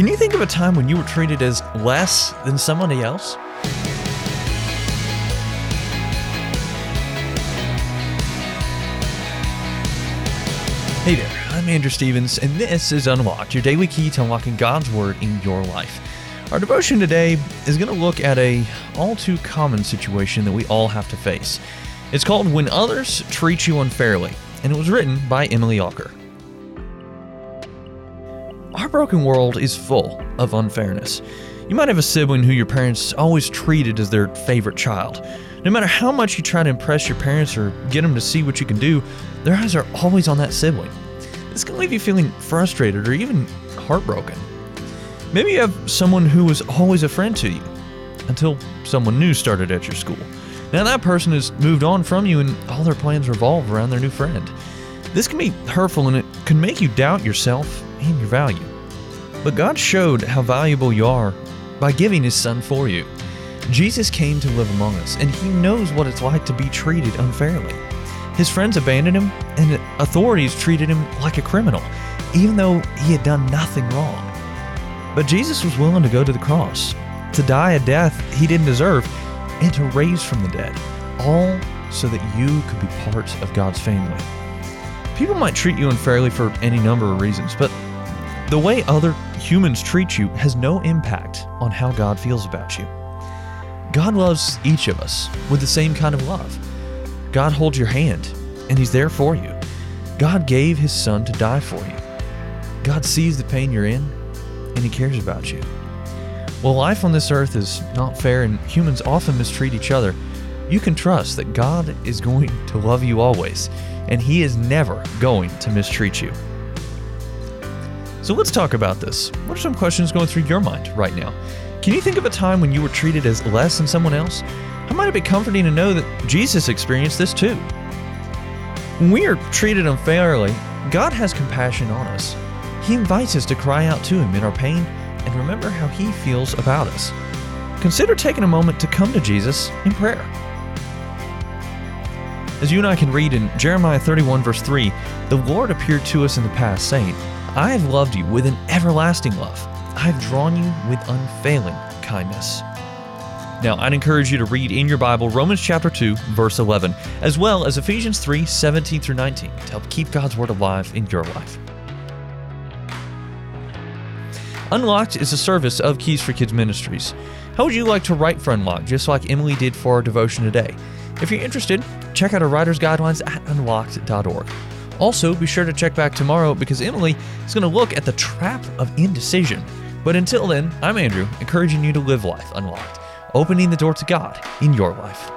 Can you think of a time when you were treated as less than somebody else? Hey there, I'm Andrew Stevens, and this is Unlocked, your daily key to unlocking God's Word in your life. Our devotion today is going to look at a all too common situation that we all have to face. It's called When Others Treat You Unfairly, and it was written by Emily Alker. Our broken world is full of unfairness. You might have a sibling who your parents always treated as their favorite child. No matter how much you try to impress your parents or get them to see what you can do, their eyes are always on that sibling. This can leave you feeling frustrated or even heartbroken. Maybe you have someone who was always a friend to you until someone new started at your school. Now that person has moved on from you and all their plans revolve around their new friend. This can be hurtful and it can make you doubt yourself and your value. But God showed how valuable you are by giving His Son for you. Jesus came to live among us, and He knows what it's like to be treated unfairly. His friends abandoned him, and authorities treated him like a criminal, even though he had done nothing wrong. But Jesus was willing to go to the cross, to die a death he didn't deserve, and to raise from the dead, all so that you could be part of God's family. People might treat you unfairly for any number of reasons, but the way other humans treat you has no impact on how God feels about you. God loves each of us with the same kind of love. God holds your hand, and He's there for you. God gave His Son to die for you. God sees the pain you're in, and He cares about you. While life on this earth is not fair and humans often mistreat each other, you can trust that God is going to love you always, and He is never going to mistreat you. So let's talk about this. What are some questions going through your mind right now? Can you think of a time when you were treated as less than someone else? How might it be comforting to know that Jesus experienced this too? When we are treated unfairly, God has compassion on us. He invites us to cry out to Him in our pain and remember how He feels about us. Consider taking a moment to come to Jesus in prayer. As you and I can read in Jeremiah 31, verse 3, the Lord appeared to us in the past, saying, I have loved you with an everlasting love. I have drawn you with unfailing kindness. Now, I'd encourage you to read in your Bible Romans chapter 2, verse 11, as well as Ephesians 3, 17 through 19 to help keep God's Word alive in your life. Unlocked is a service of Keys for Kids Ministries. How would you like to write for Unlocked, just like Emily did for our devotion today? If you're interested, check out our writer's guidelines at unlocked.org. Also, be sure to check back tomorrow because Emily is going to look at the trap of indecision. But until then, I'm Andrew, encouraging you to live life unlocked, opening the door to God in your life.